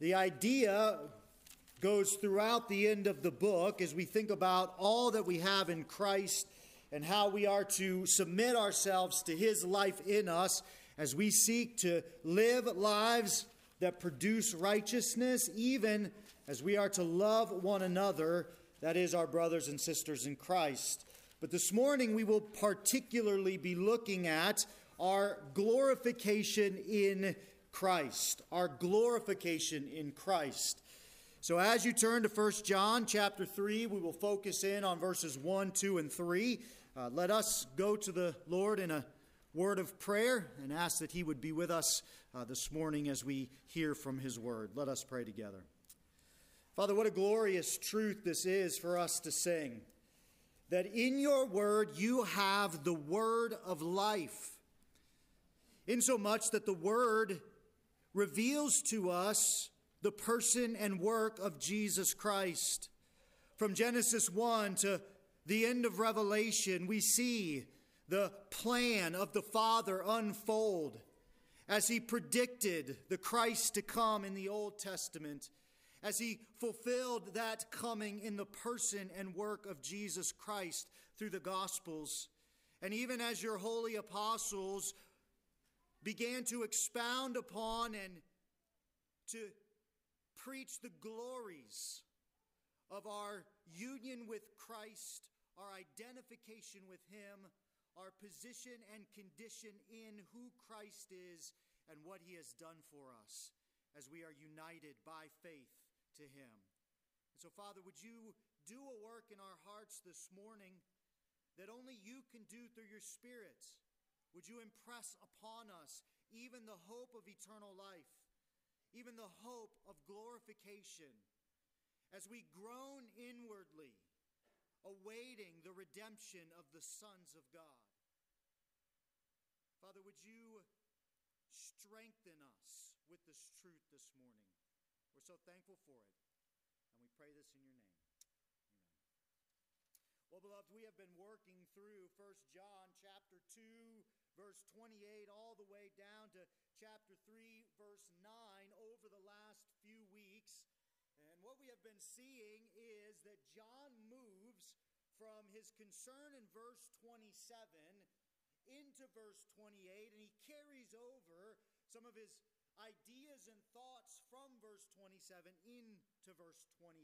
The idea goes throughout the end of the book as we think about all that we have in Christ and how we are to submit ourselves to his life in us as we seek to live lives that produce righteousness, even as we are to love one another, that is, our brothers and sisters in Christ. But this morning we will particularly be looking at our glorification in Christ, our glorification in Christ. So as you turn to 1 John chapter 3, we will focus in on verses 1, 2, and 3. Uh, let us go to the Lord in a word of prayer and ask that He would be with us uh, this morning as we hear from His word. Let us pray together. Father, what a glorious truth this is for us to sing that in your word you have the word of life, insomuch that the word reveals to us the person and work of Jesus Christ. From Genesis 1 to the end of Revelation, we see the plan of the Father unfold as he predicted the Christ to come in the Old Testament, as he fulfilled that coming in the person and work of Jesus Christ through the Gospels. And even as your holy apostles began to expound upon and to preach the glories of our union with Christ, our identification with Him, our position and condition in who Christ is and what He has done for us as we are united by faith to Him. And so, Father, would you do a work in our hearts this morning that only you can do through your Spirit? Would you impress upon us even the hope of eternal life, even the hope of glorification, as we groan inwardly, awaiting the redemption of the sons of God? Father, would you strengthen us with this truth this morning? We're so thankful for it, and we pray this in your name. Well, beloved, we have been working through 1 John chapter 2, verse 28, all the way down to chapter 3, verse 9 over the last few weeks. And what we have been seeing is that John moves from his concern in verse 27 into verse 28, and he carries over some of his ideas and thoughts from verse 27 into verse 28.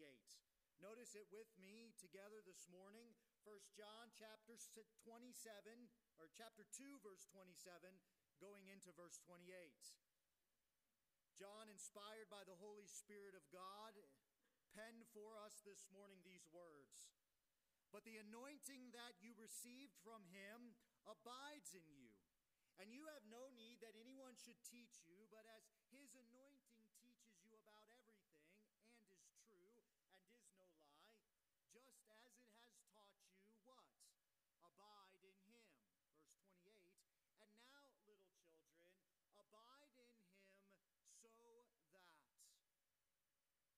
Notice it with me together this morning. 1 John chapter 27 or chapter 2 verse 27 going into verse 28. John inspired by the Holy Spirit of God penned for us this morning these words. But the anointing that you received from him abides in you. And you have no need that anyone should teach you, but as his anointing teaches you about everything and is true and is no lie, just as it has taught you what? Abide in him. Verse 28. And now, little children, abide in him so that.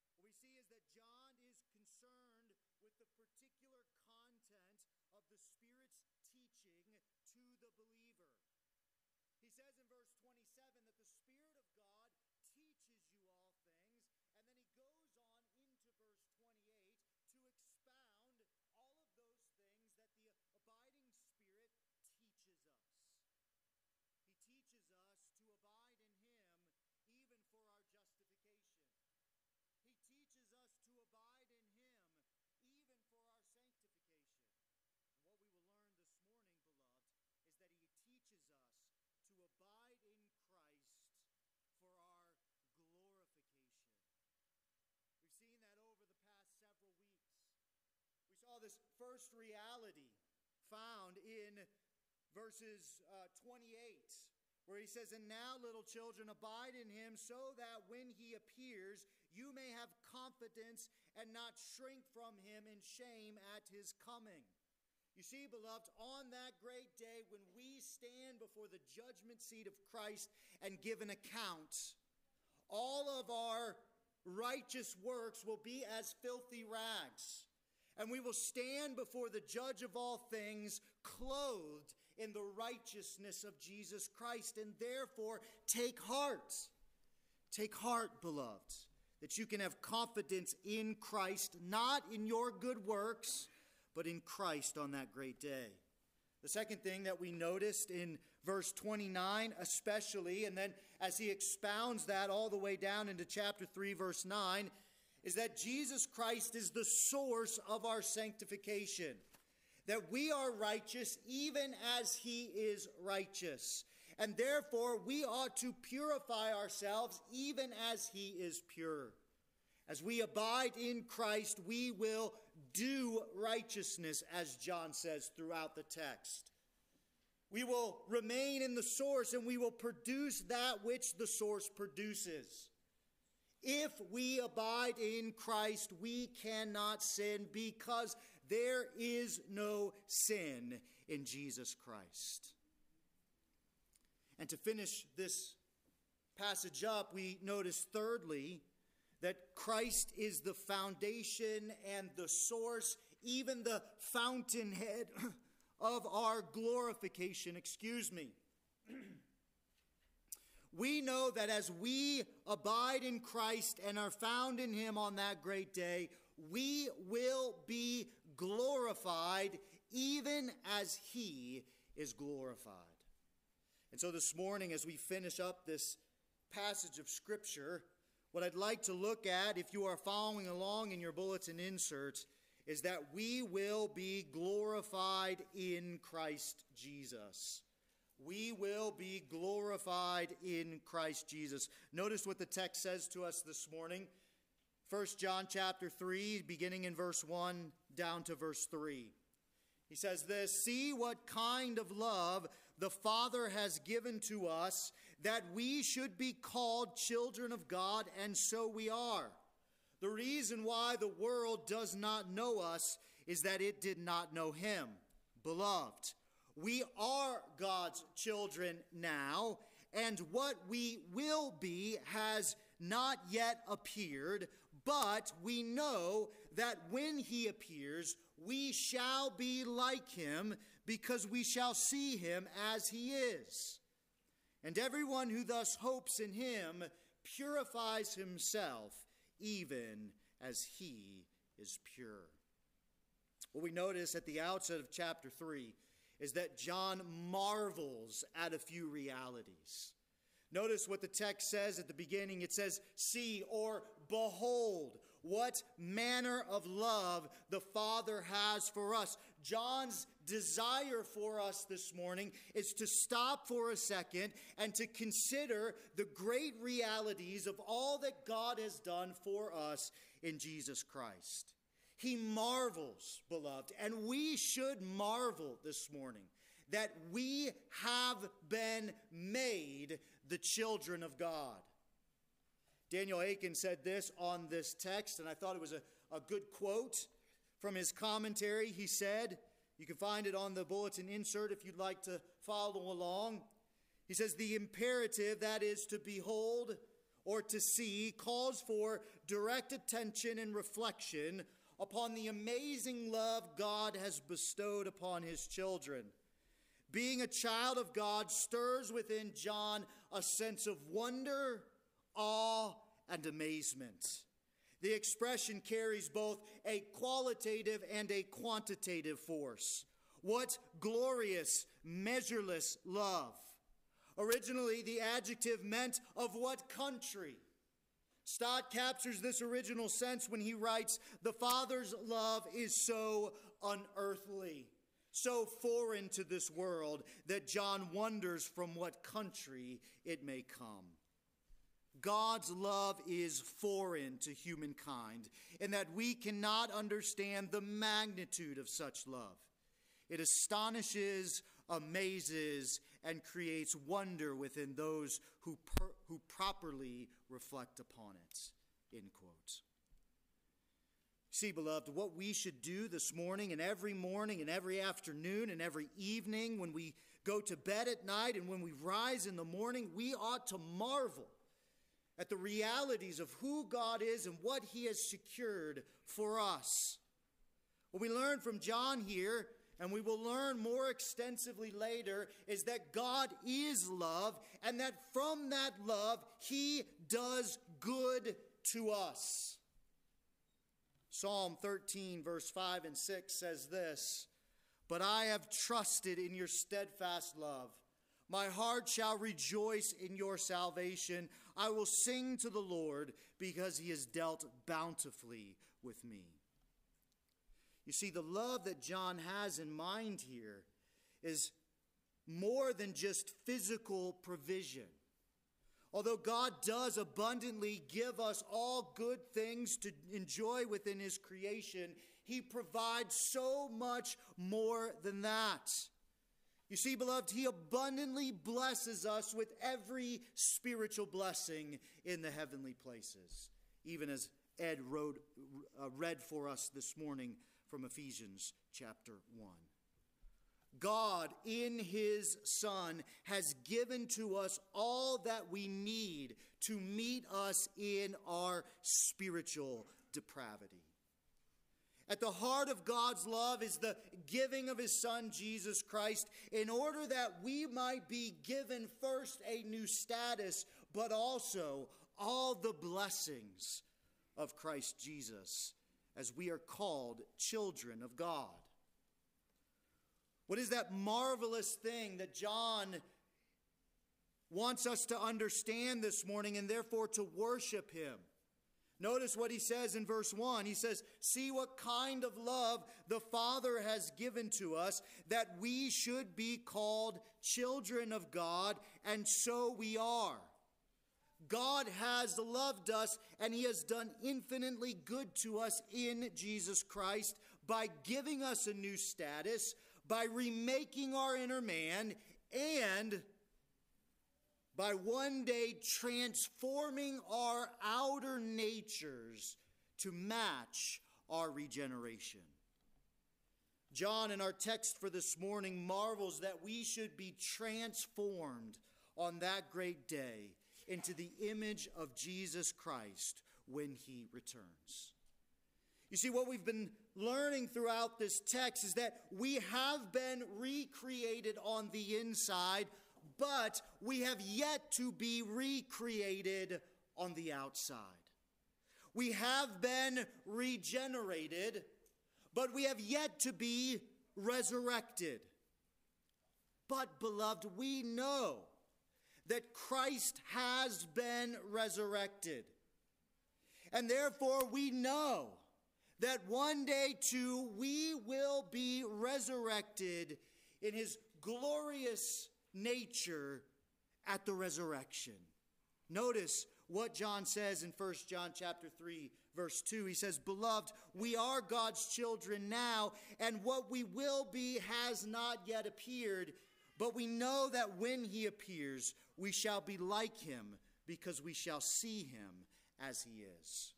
What we see is that John is concerned with the particular content of the Spirit's teaching to the believer. He says in verse 27 that the Spirit of God teaches you all things, and then he goes on into verse 28 to expound all of those things that the abiding Spirit teaches us. He teaches us to abide in him even for our justification. He teaches us to abide in him even for our sanctification. And what we will learn this morning, beloved, is that he teaches us to abide in Christ for our glorification. We've seen that over the past several weeks. First reality found in verses uh, 28, where he says, And now, little children, abide in him, so that when he appears, you may have confidence and not shrink from him in shame at his coming. You see, beloved, on that great day when we stand before the judgment seat of Christ and give an account, all of our righteous works will be as filthy rags. And we will stand before the judge of all things, clothed in the righteousness of Jesus Christ. And therefore, take heart. Take heart, beloved. that you can have confidence in Christ, not in your good works, but in Christ on that great day. The second thing that we noticed in verse 29, especially, and then as he expounds that all the way down into chapter 3, verse 9, is that Jesus Christ is the source of our sanctification. That we are righteous even as he is righteous. And therefore, we ought to purify ourselves even as he is pure. As we abide in Christ, we will do righteousness, as John says throughout the text. We will remain in the source and we will produce that which the source produces. If we abide in Christ, we cannot sin because there is no sin in Jesus Christ. And to finish this passage up, we notice thirdly that Christ is the foundation and the source, even the fountainhead of our glorification. Excuse me. we know that as we abide in Christ and are found in Him on that great day, we will be glorified even as He is glorified. And so this morning, as we finish up this passage of Scripture, what I'd like to look at, if you are following along in your bulletin inserts, is that we will be glorified in Christ Jesus. We will be glorified in Christ Jesus. Notice what the text says to us this morning. 1 John chapter 3, beginning in verse 1 down to verse 3. He says this See what kind of love the Father has given to us that we should be called children of God, and so we are. The reason why the world does not know us is that it did not know Him. Beloved, we are God's children now, and what we will be has not yet appeared, but we know that when He appears, we shall be like Him because we shall see Him as He is. And everyone who thus hopes in him purifies himself even as he is pure. What we notice at the outset of chapter 3 is that John marvels at a few realities. Notice what the text says at the beginning. It says, See or behold what manner of love the Father has for us. John's desire for us this morning is to stop for a second and to consider the great realities of all that God has done for us in Jesus Christ. He marvels, beloved, and we should marvel this morning that we have been made the children of God. Daniel Akin said this on this text, and I thought it was a, a good quote from his commentary. He said, You can find it on the bulletin insert if you'd like to follow along. He says, The imperative, that is to behold or to see, calls for direct attention and reflection upon the amazing love God has bestowed upon his children. Being a child of God stirs within John a sense of wonder, awe, and amazement. The expression carries both a qualitative and a quantitative force. What glorious, measureless love. Originally, the adjective meant of what country? Stott captures this original sense when he writes, The Father's love is so unearthly so foreign to this world that John wonders from what country it may come. God's love is foreign to humankind, and that we cannot understand the magnitude of such love. It astonishes, amazes, and creates wonder within those who, who properly reflect upon it. End quote. See, beloved, what we should do this morning and every morning and every afternoon and every evening when we go to bed at night and when we rise in the morning, we ought to marvel at the realities of who God is and what He has secured for us. What we learn from John here, and we will learn more extensively later, is that God is love and that from that love He does good to us. Psalm 13, verse 5 and 6 says this But I have trusted in your steadfast love. My heart shall rejoice in your salvation. I will sing to the Lord because he has dealt bountifully with me. You see, the love that John has in mind here is more than just physical provision. Although God does abundantly give us all good things to enjoy within His creation, He provides so much more than that. You see, beloved, He abundantly blesses us with every spiritual blessing in the heavenly places, even as Ed wrote, uh, read for us this morning from Ephesians chapter 1. God, in His Son, has given to us all that we need to meet us in our spiritual depravity. At the heart of God's love is the giving of His Son, Jesus Christ, in order that we might be given first a new status, but also all the blessings of Christ Jesus as we are called children of God. What is that marvelous thing that John wants us to understand this morning and therefore to worship him? Notice what he says in verse 1. He says, See what kind of love the Father has given to us that we should be called children of God, and so we are. God has loved us and he has done infinitely good to us in Jesus Christ by giving us a new status, by remaking our inner man and by one day transforming our outer natures to match our regeneration. John, in our text for this morning, marvels that we should be transformed on that great day into the image of Jesus Christ when he returns. You see, what we've been learning throughout this text is that we have been recreated on the inside, but we have yet to be recreated on the outside. We have been regenerated, but we have yet to be resurrected. But, beloved, we know that Christ has been resurrected. And therefore, we know that one day too we will be resurrected in his glorious nature at the resurrection. Notice what John says in 1 John chapter 3 verse 2. He says, "Beloved, we are God's children now, and what we will be has not yet appeared, but we know that when he appears, we shall be like him because we shall see him as he is."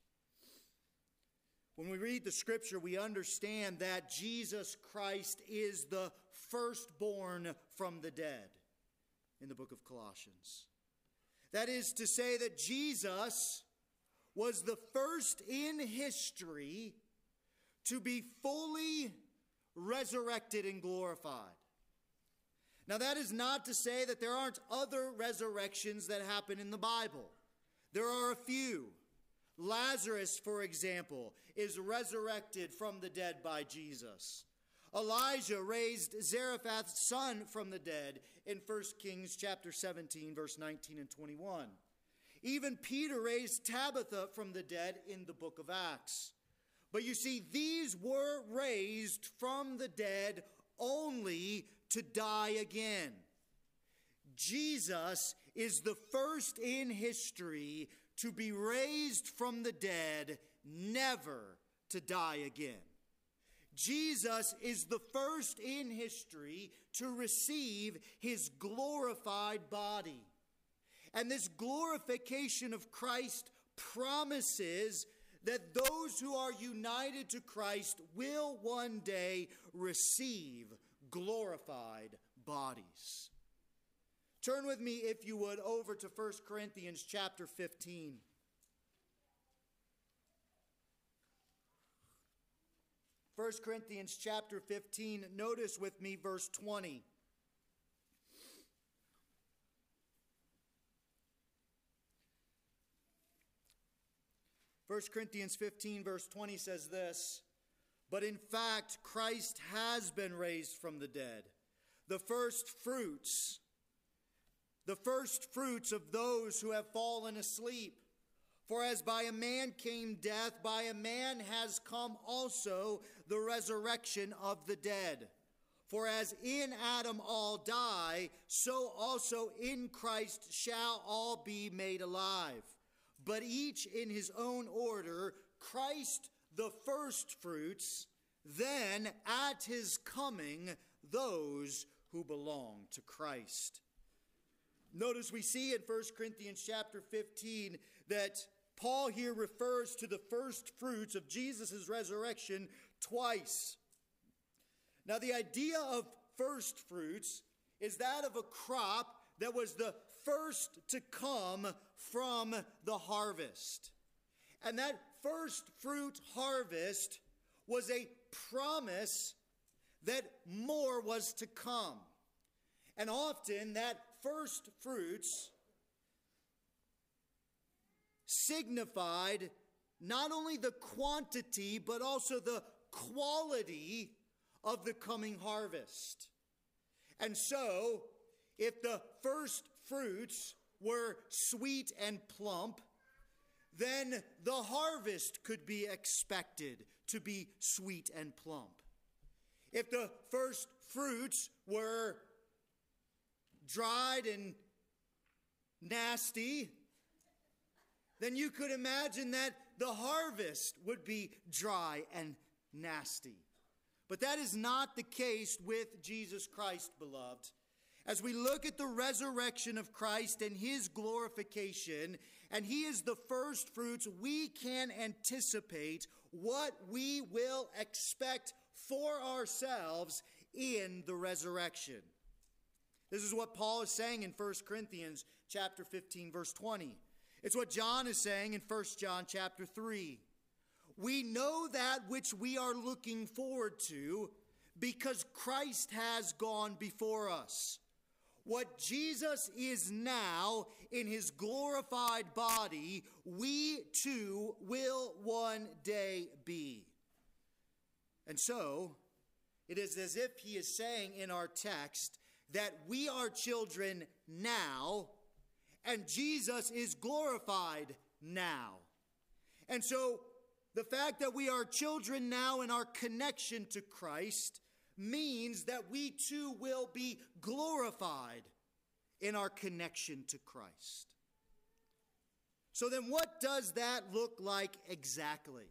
When we read the scripture, we understand that Jesus Christ is the firstborn from the dead in the book of Colossians. That is to say, that Jesus was the first in history to be fully resurrected and glorified. Now, that is not to say that there aren't other resurrections that happen in the Bible. There are a few. Lazarus, for example, is resurrected from the dead by Jesus. Elijah raised Zarephath's son from the dead in 1 Kings chapter 17 verse 19 and 21. Even Peter raised Tabitha from the dead in the book of Acts. But you see these were raised from the dead only to die again. Jesus is the first in history to be raised from the dead, never to die again. Jesus is the first in history to receive his glorified body. And this glorification of Christ promises that those who are united to Christ will one day receive glorified bodies. Turn with me, if you would, over to 1 Corinthians chapter 15. First Corinthians chapter 15, notice with me verse 20. 1 Corinthians 15, verse 20 says this But in fact, Christ has been raised from the dead, the first fruits, the first fruits of those who have fallen asleep. For as by a man came death, by a man has come also the resurrection of the dead. For as in Adam all die, so also in Christ shall all be made alive. But each in his own order, Christ the firstfruits, then at his coming, those who belong to Christ. Notice we see in 1 Corinthians chapter 15 that Paul here refers to the first fruits of Jesus' resurrection twice. Now, the idea of first fruits is that of a crop that was the first to come from the harvest. And that first fruit harvest was a promise that more was to come. And often that first fruits signified not only the quantity, but also the quality of the coming harvest. And so, if the first fruits were sweet and plump, then the harvest could be expected to be sweet and plump. If the first fruits were dried and nasty, then you could imagine that the harvest would be dry and nasty. But that is not the case with Jesus Christ, beloved. As we look at the resurrection of Christ and his glorification, and he is the first fruits, we can anticipate what we will expect for ourselves in the resurrection. This is what Paul is saying in 1 Corinthians chapter 15 verse 20. It's what John is saying in 1 John chapter 3. We know that which we are looking forward to because Christ has gone before us. What Jesus is now in his glorified body, we too will one day be. And so, it is as if he is saying in our text that we are children now, and Jesus is glorified now. And so, the fact that we are children now in our connection to Christ means that we too will be glorified in our connection to Christ. So, then what does that look like exactly?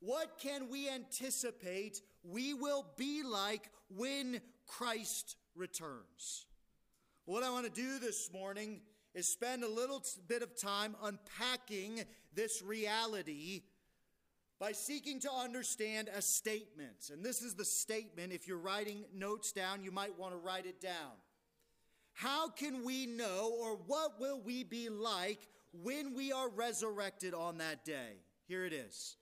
What can we anticipate we will be like when Christ returns? What I want to do this morning is spend a little bit of time unpacking this reality by seeking to understand a statement. And this is the statement. If you're writing notes down, you might want to write it down. How can we know, or what will we be like when we are resurrected on that day? Here it is.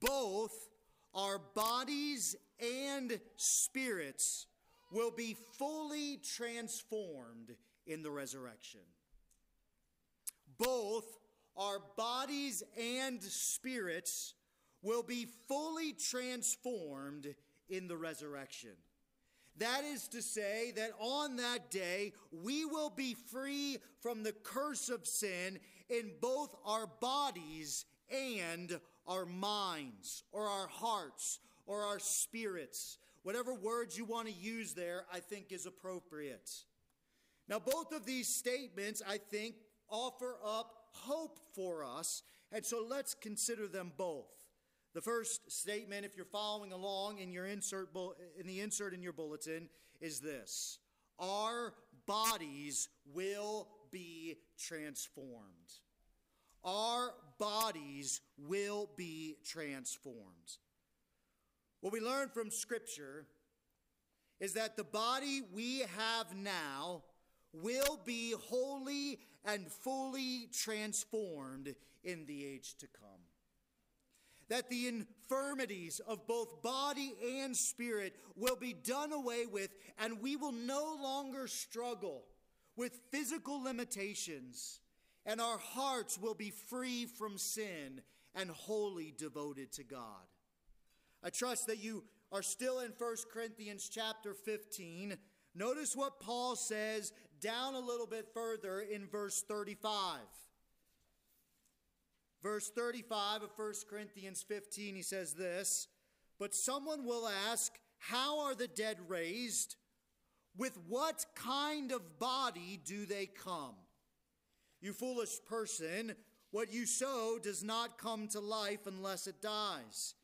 Both our bodies and spirits will be fully transformed in the resurrection. Both our bodies and spirits will be fully transformed in the resurrection. That is to say, that on that day, we will be free from the curse of sin in both our bodies and our minds, or our hearts, or our spirits. Whatever words you want to use there, I think is appropriate. Now, both of these statements, I think, offer up hope for us, and so let's consider them both. The first statement, if you're following along in your insert in the insert in your bulletin, is this: Our bodies will be transformed. Our bodies will be transformed. What we learn from Scripture is that the body we have now will be wholly and fully transformed in the age to come that the infirmities of both body and spirit will be done away with, and we will no longer struggle with physical limitations, and our hearts will be free from sin, and wholly devoted to God. I trust that you are still in 1 Corinthians chapter 15. Notice what Paul says down a little bit further in verse 35. Verse 35 of 1 Corinthians 15, he says this But someone will ask, How are the dead raised? With what kind of body do they come? You foolish person, what you sow does not come to life unless it dies.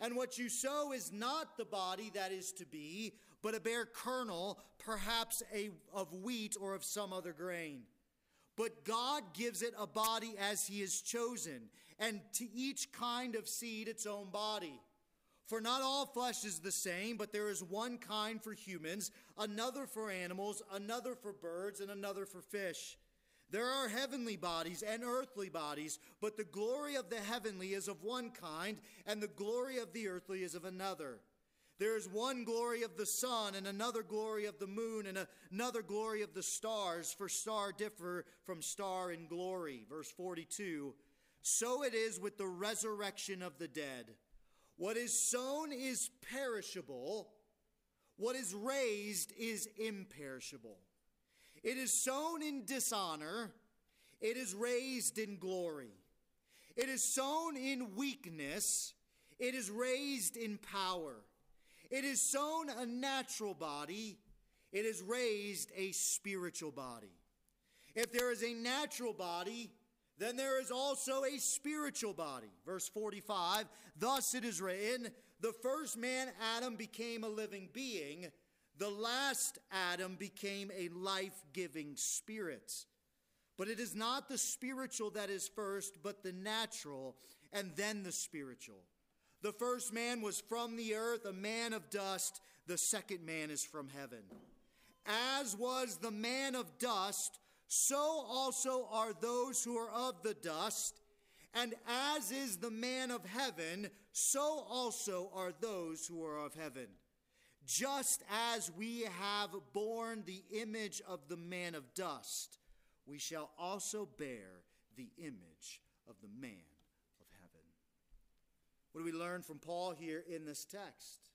And what you sow is not the body that is to be, but a bare kernel, perhaps a, of wheat or of some other grain. But God gives it a body as He has chosen, and to each kind of seed its own body. For not all flesh is the same, but there is one kind for humans, another for animals, another for birds, and another for fish. There are heavenly bodies and earthly bodies, but the glory of the heavenly is of one kind, and the glory of the earthly is of another. There is one glory of the sun, and another glory of the moon, and another glory of the stars, for star differ from star in glory. Verse 42 So it is with the resurrection of the dead. What is sown is perishable, what is raised is imperishable. It is sown in dishonor, it is raised in glory. It is sown in weakness, it is raised in power. It is sown a natural body, it is raised a spiritual body. If there is a natural body, then there is also a spiritual body. Verse 45 Thus it is written, the first man, Adam, became a living being. The last Adam became a life giving spirit. But it is not the spiritual that is first, but the natural, and then the spiritual. The first man was from the earth, a man of dust. The second man is from heaven. As was the man of dust, so also are those who are of the dust. And as is the man of heaven, so also are those who are of heaven. Just as we have borne the image of the man of dust, we shall also bear the image of the man. What do we learn from Paul here in this text?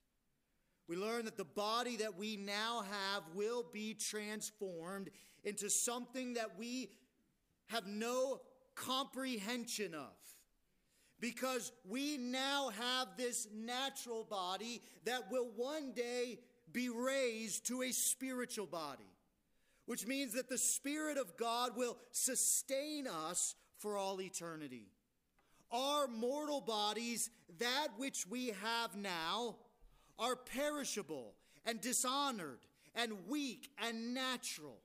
We learn that the body that we now have will be transformed into something that we have no comprehension of because we now have this natural body that will one day be raised to a spiritual body, which means that the Spirit of God will sustain us for all eternity. Our mortal bodies, that which we have now, are perishable and dishonored and weak and natural,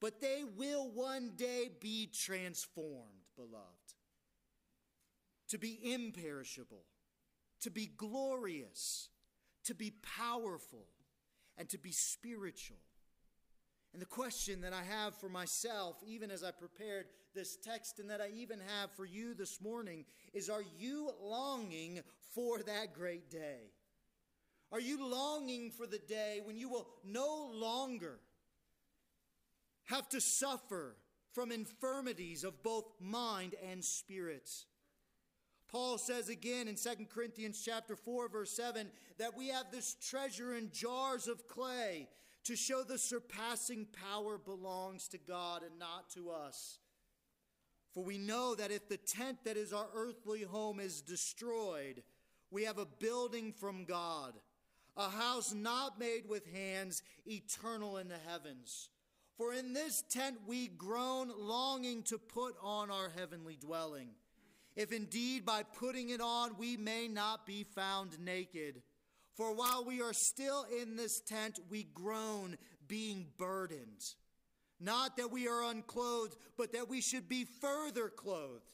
but they will one day be transformed, beloved to be imperishable, to be glorious, to be powerful, and to be spiritual. And the question that I have for myself, even as I prepared this text, and that I even have for you this morning, is Are you longing for that great day? Are you longing for the day when you will no longer have to suffer from infirmities of both mind and spirit? Paul says again in 2 Corinthians chapter 4 verse 7 that we have this treasure in jars of clay to show the surpassing power belongs to God and not to us. For we know that if the tent that is our earthly home is destroyed, we have a building from God, a house not made with hands, eternal in the heavens. For in this tent we groan, longing to put on our heavenly dwelling if indeed by putting it on we may not be found naked. For while we are still in this tent, we groan, being burdened. Not that we are unclothed, but that we should be further clothed,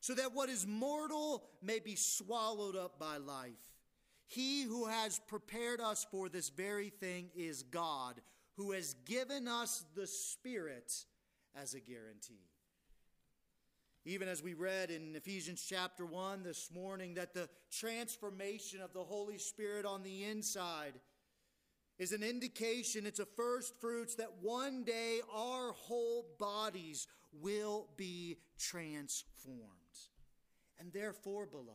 so that what is mortal may be swallowed up by life. He who has prepared us for this very thing is God, who has given us the Spirit as a guarantee. Even as we read in Ephesians chapter 1 this morning, that the transformation of the Holy Spirit on the inside is an indication, it's a first fruits that one day our whole bodies will be transformed. And therefore, beloved,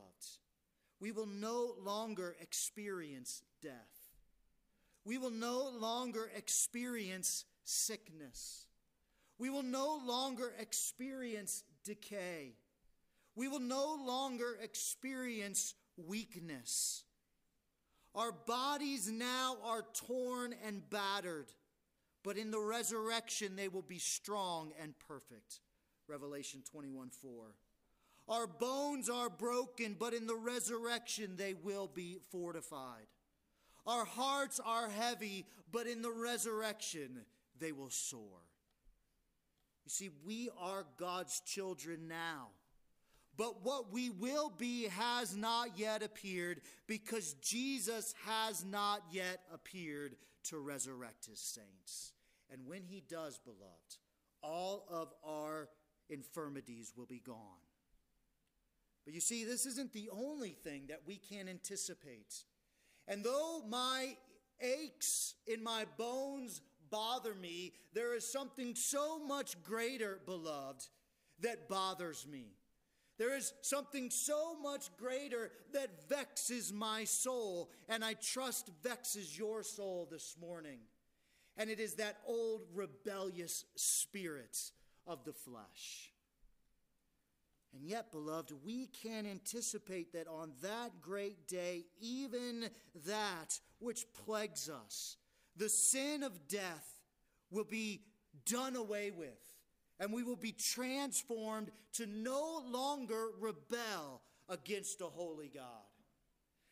we will no longer experience death. We will no longer experience sickness. We will no longer experience decay. We will no longer experience weakness. Our bodies now are torn and battered, but in the resurrection they will be strong and perfect. Revelation 21 4. Our bones are broken, but in the resurrection they will be fortified. Our hearts are heavy, but in the resurrection they will soar. You see, we are God's children now. But what we will be has not yet appeared because Jesus has not yet appeared to resurrect his saints. And when he does, beloved, all of our infirmities will be gone. But you see, this isn't the only thing that we can anticipate. And though my aches in my bones bother me, there is something so much greater, beloved, that bothers me. There is something so much greater that vexes my soul, and I trust vexes your soul this morning. And it is that old rebellious spirit of the flesh. And yet, beloved, we can anticipate that on that great day, even that which plagues us, the sin of death, will be done away with, and we will be transformed to no longer rebel against a holy God.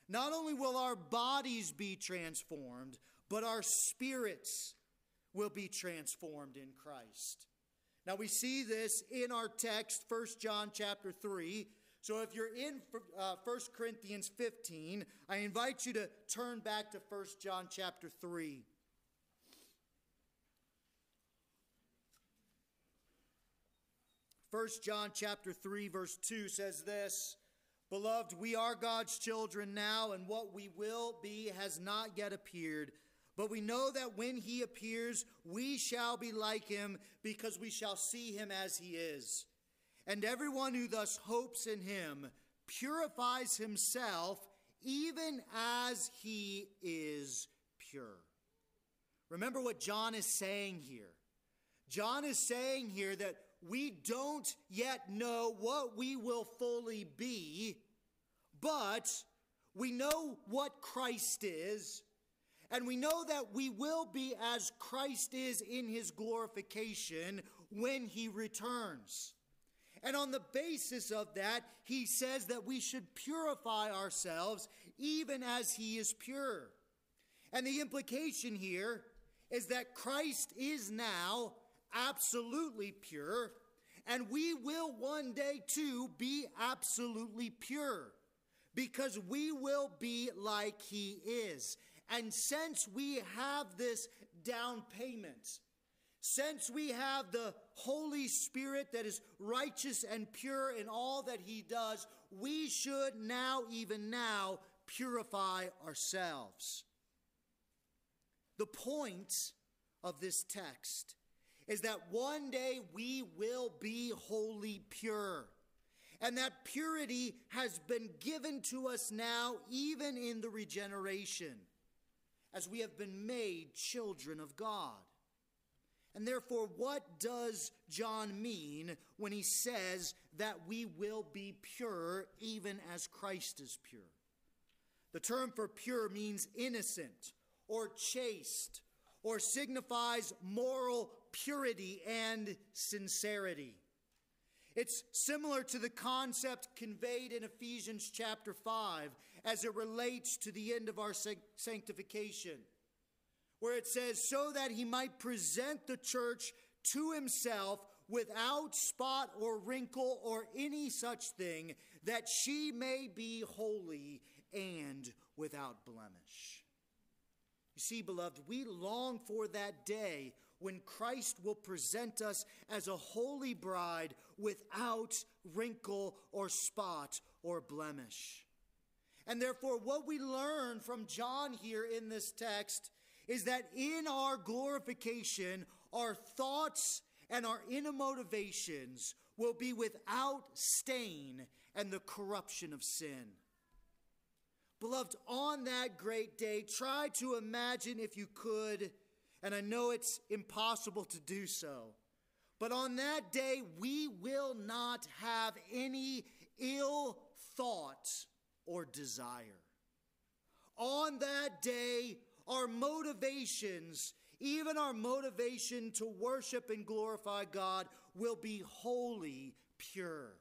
Not only will our bodies be transformed, but our spirits will be transformed in Christ. Now we see this in our text, 1 John chapter 3. So if you're in uh, 1 Corinthians 15, I invite you to turn back to 1 John chapter 3. First John chapter 3 verse 2 says this, Beloved, we are God's children now, and what we will be has not yet appeared. But we know that when he appears, we shall be like him because we shall see him as he is. And everyone who thus hopes in him purifies himself even as he is pure. Remember what John is saying here. John is saying here that we don't yet know what we will fully be, but we know what Christ is and we know that we will be as Christ is in his glorification when he returns. And on the basis of that, he says that we should purify ourselves even as he is pure. And the implication here is that Christ is now absolutely pure, and we will one day too be absolutely pure because we will be like he is. And since we have this down payment, since we have the Holy Spirit that is righteous and pure in all that He does, we should now, even now, purify ourselves. The point of this text is that one day we will be wholly pure. And that purity has been given to us now, even in the regeneration as we have been made children of God. And therefore, what does John mean when he says that we will be pure even as Christ is pure? The term for pure means innocent or chaste or signifies moral purity and sincerity. It's similar to the concept conveyed in Ephesians chapter 5 as it relates to the end of our sanctification, where it says, So that he might present the church to himself without spot or wrinkle or any such thing, that she may be holy and without blemish. You see, beloved, we long for that day when Christ will present us as a holy bride without wrinkle or spot or blemish. And therefore, what we learn from John here in this text is that in our glorification, our thoughts and our inner motivations will be without stain and the corruption of sin. Beloved, on that great day, try to imagine if you could, and I know it's impossible to do so, but on that day, we will not have any ill thought or desire. On that day, our motivations, even our motivation to worship and glorify God, will be wholly pure.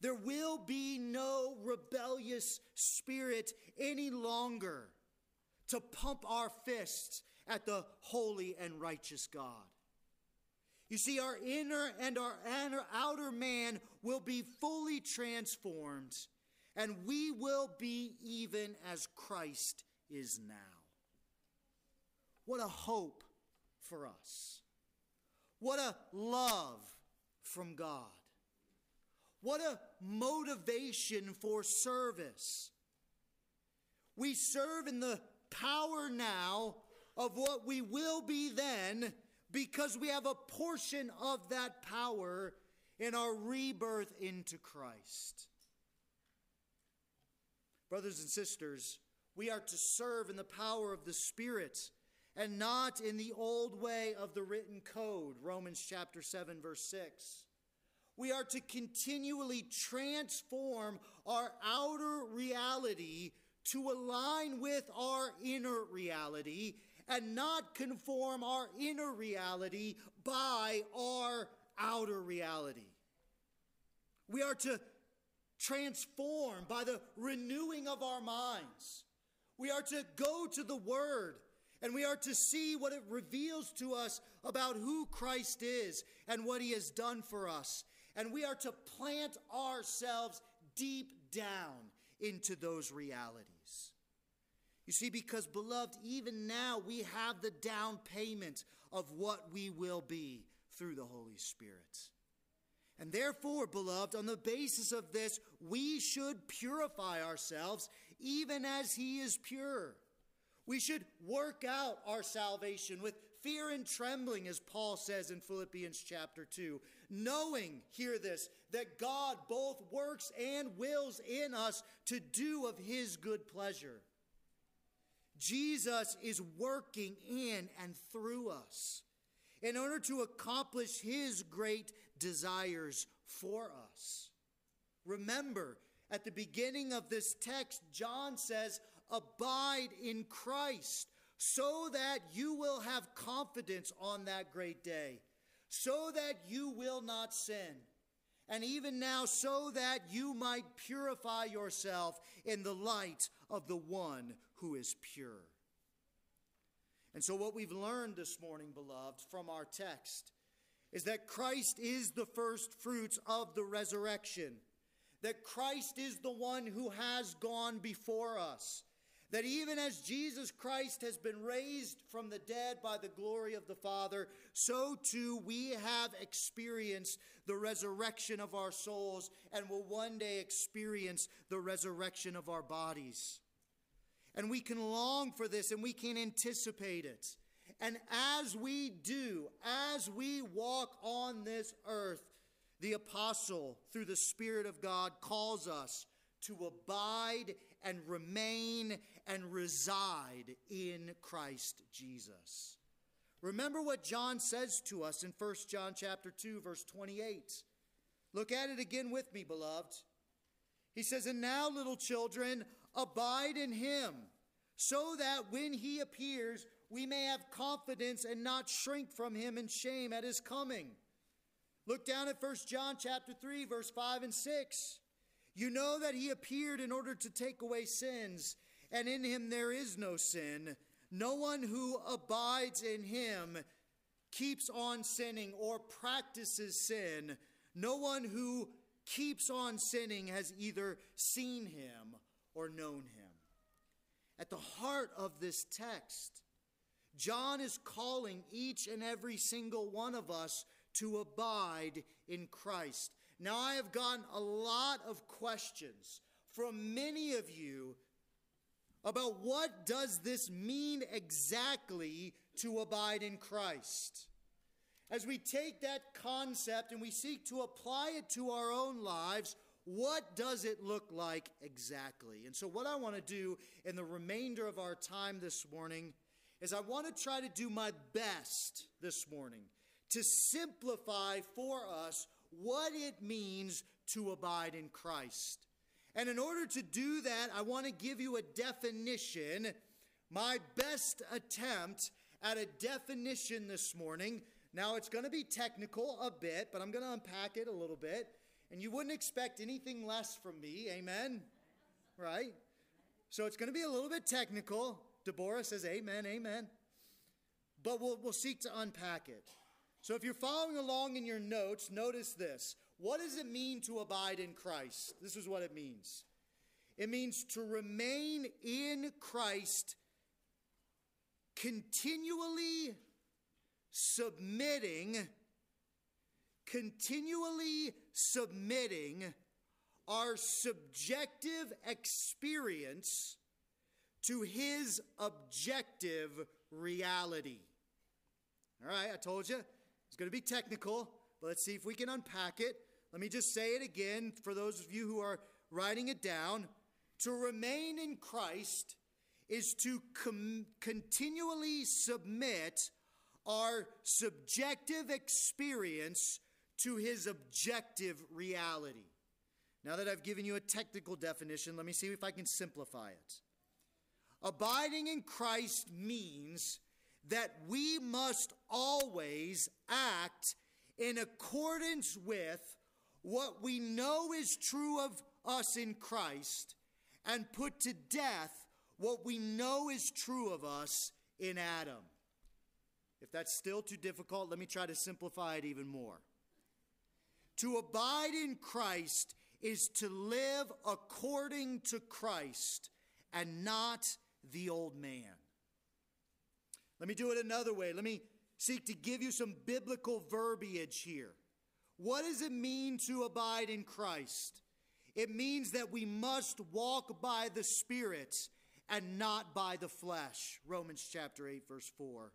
There will be no rebellious spirit any longer to pump our fists at the holy and righteous God. You see, our inner and our outer man will be fully transformed, and we will be even as Christ is now. What a hope for us! What a love from God! What a motivation for service! We serve in the power now of what we will be then because we have a portion of that power in our rebirth into Christ. Brothers and sisters, we are to serve in the power of the Spirit and not in the old way of the written code. Romans chapter 7, verse 6. We are to continually transform our outer reality to align with our inner reality and not conform our inner reality by our outer reality. We are to transform by the renewing of our minds. We are to go to the Word and we are to see what it reveals to us about who Christ is and what He has done for us. And we are to plant ourselves deep down into those realities. You see, because, beloved, even now we have the down payment of what we will be through the Holy Spirit. And therefore, beloved, on the basis of this, we should purify ourselves even as He is pure. We should work out our salvation with fear and trembling, as Paul says in Philippians chapter 2, knowing, hear this, that God both works and wills in us to do of His good pleasure. Jesus is working in and through us in order to accomplish his great desires for us. Remember, at the beginning of this text, John says, Abide in Christ, so that you will have confidence on that great day, so that you will not sin. And even now, so that you might purify yourself in the light of the one who is pure. And so, what we've learned this morning, beloved, from our text is that Christ is the first fruits of the resurrection, that Christ is the one who has gone before us. That even as Jesus Christ has been raised from the dead by the glory of the Father, so too we have experienced the resurrection of our souls and will one day experience the resurrection of our bodies. And we can long for this and we can anticipate it. And as we do, as we walk on this earth, the apostle, through the Spirit of God, calls us to abide and remain and reside in Christ Jesus. Remember what John says to us in 1 John chapter 2 verse 28. Look at it again with me, beloved. He says, "And now, little children, abide in him, so that when he appears, we may have confidence and not shrink from him in shame at his coming. Look down at 1 John chapter 3 verse 5 and 6. You know that he appeared in order to take away sins, and in him there is no sin. No one who abides in him keeps on sinning or practices sin. No one who keeps on sinning has either seen him or known him. At the heart of this text, John is calling each and every single one of us to abide in Christ. Now, I have gotten a lot of questions from many of you about what does this mean exactly to abide in Christ. As we take that concept and we seek to apply it to our own lives, what does it look like exactly? And so, what I want to do in the remainder of our time this morning is I want to try to do my best this morning to simplify for us what it means to abide in Christ. And in order to do that, I want to give you a definition, my best attempt at a definition this morning. Now, it's going to be technical a bit, but I'm going to unpack it a little bit. And you wouldn't expect anything less from me. Amen? Right? So it's going to be a little bit technical. Deborah says, Amen, amen. But we'll, we'll seek to unpack it. So if you're following along in your notes, notice this. What does it mean to abide in Christ? This is what it means it means to remain in Christ continually submitting, continually submitting our subjective experience to his objective reality. All right, I told you it's going to be technical, but let's see if we can unpack it. Let me just say it again for those of you who are writing it down. To remain in Christ is to com- continually submit our subjective experience to his objective reality. Now that I've given you a technical definition, let me see if I can simplify it. Abiding in Christ means that we must always act in accordance with what we know is true of us in Christ and put to death what we know is true of us in Adam. If that's still too difficult, let me try to simplify it even more. To abide in Christ is to live according to Christ and not the old man. Let me do it another way. Let me seek to give you some biblical verbiage here. What does it mean to abide in Christ? It means that we must walk by the Spirit and not by the flesh. Romans chapter 8, verse 4.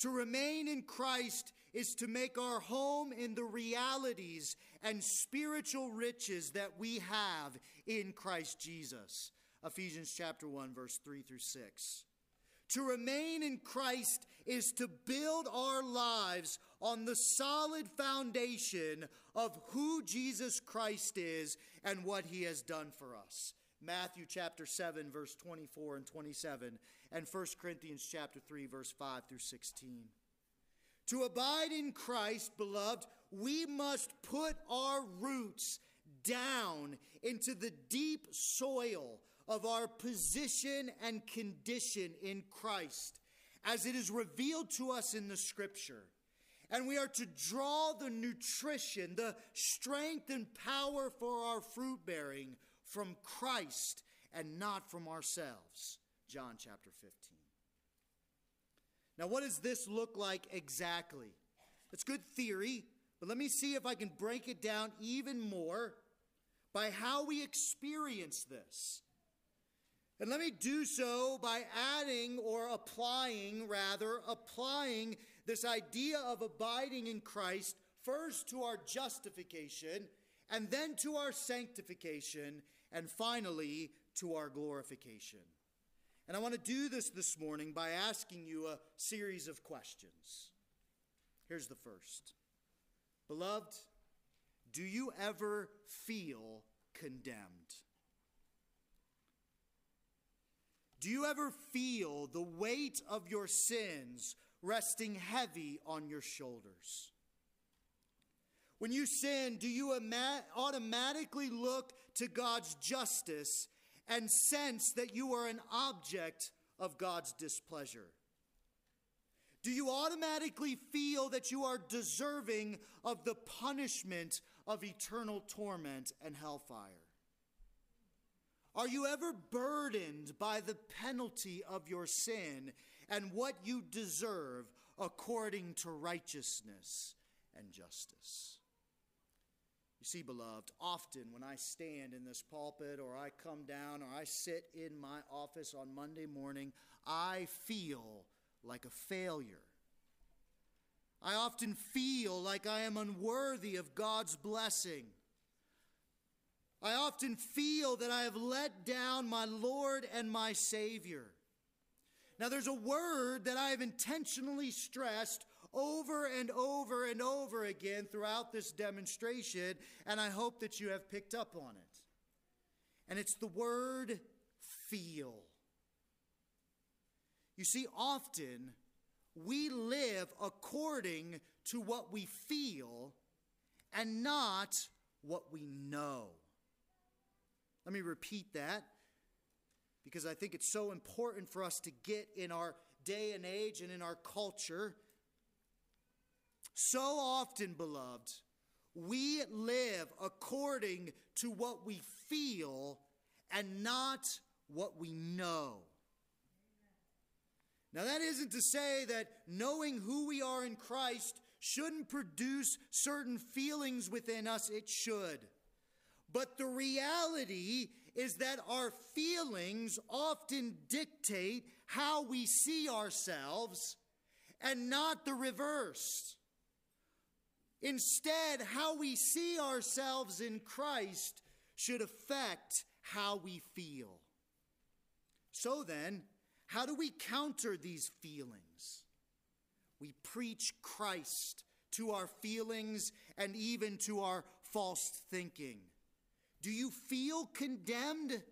To remain in Christ is to make our home in the realities and spiritual riches that we have in Christ Jesus. Ephesians chapter 1 verse 3 through 6. To remain in Christ is to build our lives on the solid foundation of who Jesus Christ is and what he has done for us. Matthew chapter 7 verse 24 and 27 and 1 Corinthians chapter 3 verse 5 through 16. To abide in Christ, beloved, we must put our roots down into the deep soil of our position and condition in Christ as it is revealed to us in the scripture. And we are to draw the nutrition, the strength and power for our fruit bearing from Christ and not from ourselves. John chapter 15. Now, what does this look like exactly? It's good theory, but let me see if I can break it down even more by how we experience this. And let me do so by adding or applying, rather, applying this idea of abiding in Christ first to our justification, and then to our sanctification, and finally to our glorification. And I want to do this this morning by asking you a series of questions. Here's the first Beloved, do you ever feel condemned? Do you ever feel the weight of your sins resting heavy on your shoulders? When you sin, do you automatically look to God's justice and sense that you are an object of God's displeasure? Do you automatically feel that you are deserving of the punishment of eternal torment and hellfire? Are you ever burdened by the penalty of your sin and what you deserve according to righteousness and justice? You see, beloved, often when I stand in this pulpit or I come down or I sit in my office on Monday morning, I feel like a failure. I often feel like I am unworthy of God's blessing. I often feel that I have let down my Lord and my Savior. Now, there's a word that I have intentionally stressed over and over and over again throughout this demonstration, and I hope that you have picked up on it. And it's the word feel. You see, often we live according to what we feel and not what we know. Let me repeat that because I think it's so important for us to get in our day and age and in our culture. So often, beloved, we live according to what we feel and not what we know. Now, that isn't to say that knowing who we are in Christ shouldn't produce certain feelings within us, it should. But the reality is that our feelings often dictate how we see ourselves and not the reverse. Instead, how we see ourselves in Christ should affect how we feel. So then, how do we counter these feelings? We preach Christ to our feelings and even to our false thinking. Do you feel condemned?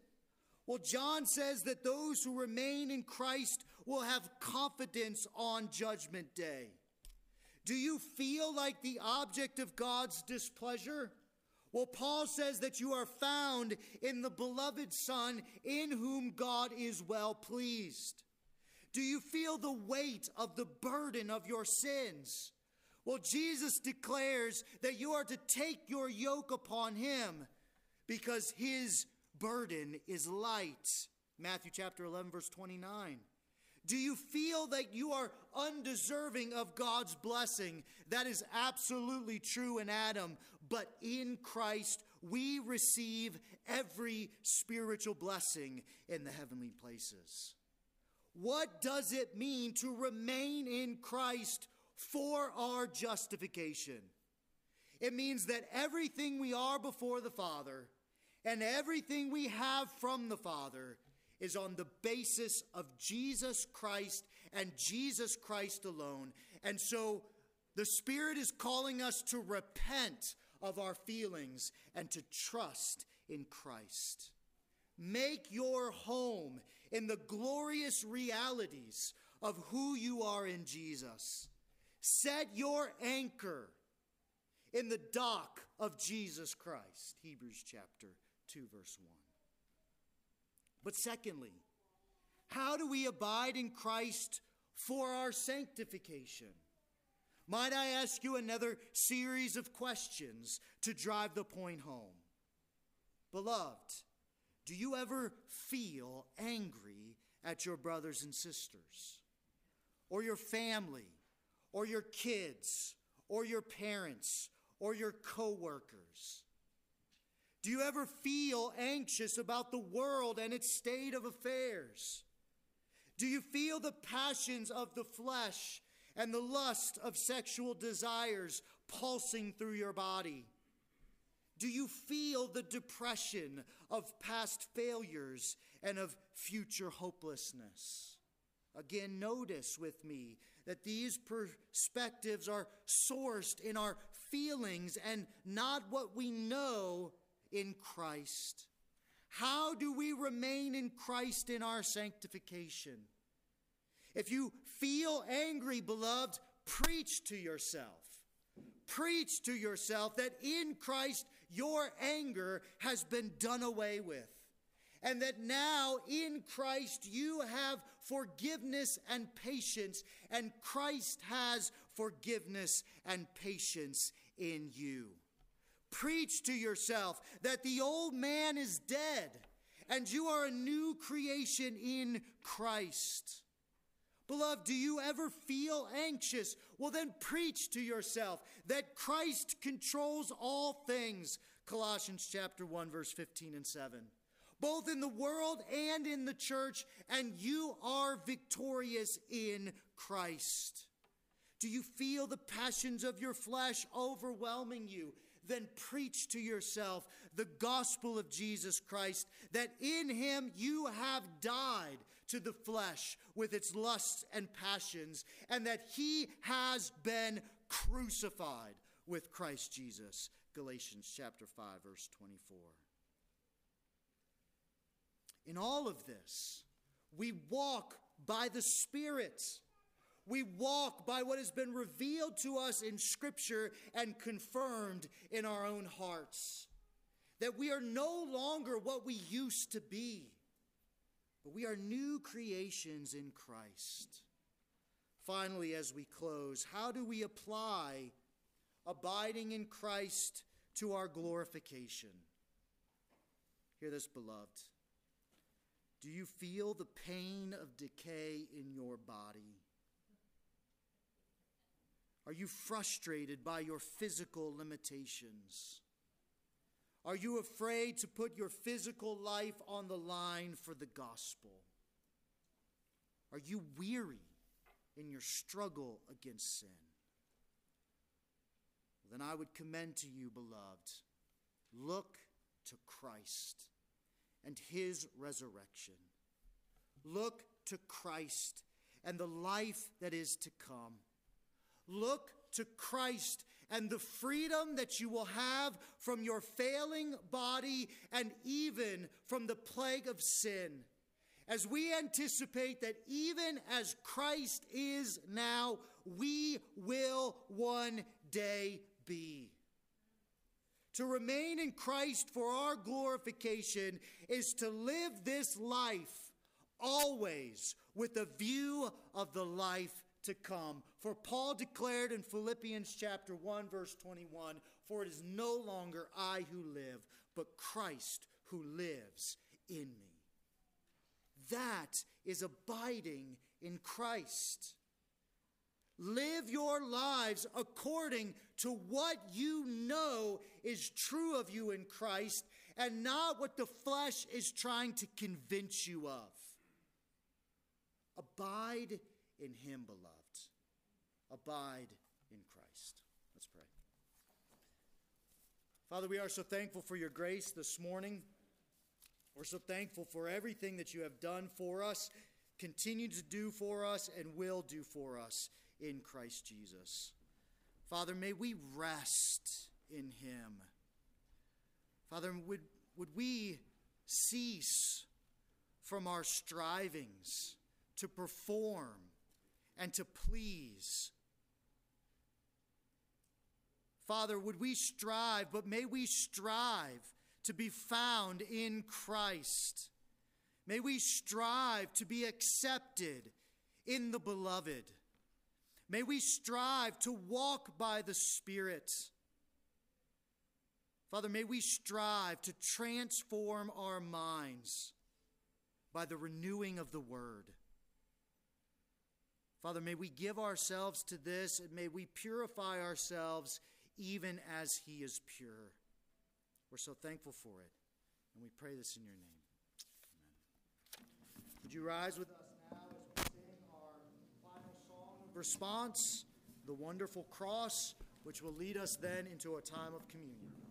Well, John says that those who remain in Christ will have confidence on Judgment Day. Do you feel like the object of God's displeasure? Well, Paul says that you are found in the beloved Son in whom God is well pleased. Do you feel the weight of the burden of your sins? Well, Jesus declares that you are to take your yoke upon him because his burden is light. Matthew chapter 11, verse 29. Do you feel that you are undeserving of God's blessing? That is absolutely true in Adam, but in Christ we receive every spiritual blessing in the heavenly places. What does it mean to remain in Christ for our justification? It means that everything we are before the Father and everything we have from the Father is on the basis of Jesus Christ and Jesus Christ alone. And so the Spirit is calling us to repent of our feelings and to trust in Christ. Make your home in the glorious realities of who you are in Jesus. Set your anchor in the dock of Jesus Christ. Hebrews chapter 2, verse 1. But secondly, how do we abide in Christ for our sanctification? Might I ask you another series of questions to drive the point home? Beloved, do you ever feel angry at your brothers and sisters, or your family, or your kids, or your parents, or your coworkers? Do you ever feel anxious about the world and its state of affairs? Do you feel the passions of the flesh and the lust of sexual desires pulsing through your body? Do you feel the depression of past failures and of future hopelessness? Again, notice with me that these perspectives are sourced in our feelings and not what we know in Christ. How do we remain in Christ in our sanctification? If you feel angry, beloved, preach to yourself. Preach to yourself that in Christ your anger has been done away with. And that now in Christ you have forgiveness and patience, and Christ has forgiveness and patience in you. Preach to yourself that the old man is dead and you are a new creation in Christ. Beloved, do you ever feel anxious? Well, then preach to yourself that Christ controls all things. Colossians chapter 1 verse 15 and 7. Both in the world and in the church, and you are victorious in Christ. Do you feel the passions of your flesh overwhelming you? Then preach to yourself the gospel of Jesus Christ, that in him you have died to the flesh with its lusts and passions, and that he has been crucified with Christ Jesus. Galatians chapter 5 verse 24. In all of this, we walk by the Spirit. We walk by what has been revealed to us in Scripture and confirmed in our own hearts. That we are no longer what we used to be, but we are new creations in Christ. Finally, as we close, how do we apply abiding in Christ to our glorification? Hear this, beloved. Do you feel the pain of decay in your body? Are you frustrated by your physical limitations? Are you afraid to put your physical life on the line for the gospel? Are you weary in your struggle against sin? Then I would commend to you, beloved, look to Christ and his resurrection. Look to Christ and the life that is to come. Look to Christ and the freedom that you will have from your failing body and even from the plague of sin. As we anticipate that even as Christ is now, we will one day be. To remain in Christ for our glorification is to live this life always with a view of the life to come. For Paul declared in Philippians chapter 1 verse 21, for it is no longer I who live, but Christ who lives in me. That is abiding in Christ. Live your lives according to what you know is true of you in Christ and not what the flesh is trying to convince you of. Abide in Him, beloved. Abide in Christ. Let's pray. Father, we are so thankful for your grace this morning. We're so thankful for everything that you have done for us, continue to do for us, and will do for us in Christ Jesus. Father, may we rest in him. Father, would, would we cease from our strivings to perform and to please? Father, would we strive, but may we strive to be found in Christ. May we strive to be accepted in the beloved. May we strive to walk by the Spirit. Father, may we strive to transform our minds by the renewing of the Word. Father, may we give ourselves to this and may we purify ourselves even as He is pure. We're so thankful for it, and we pray this in your name. Amen. Would you rise with us now as we sing our final song of response, The Wonderful Cross, which will lead us then into a time of communion.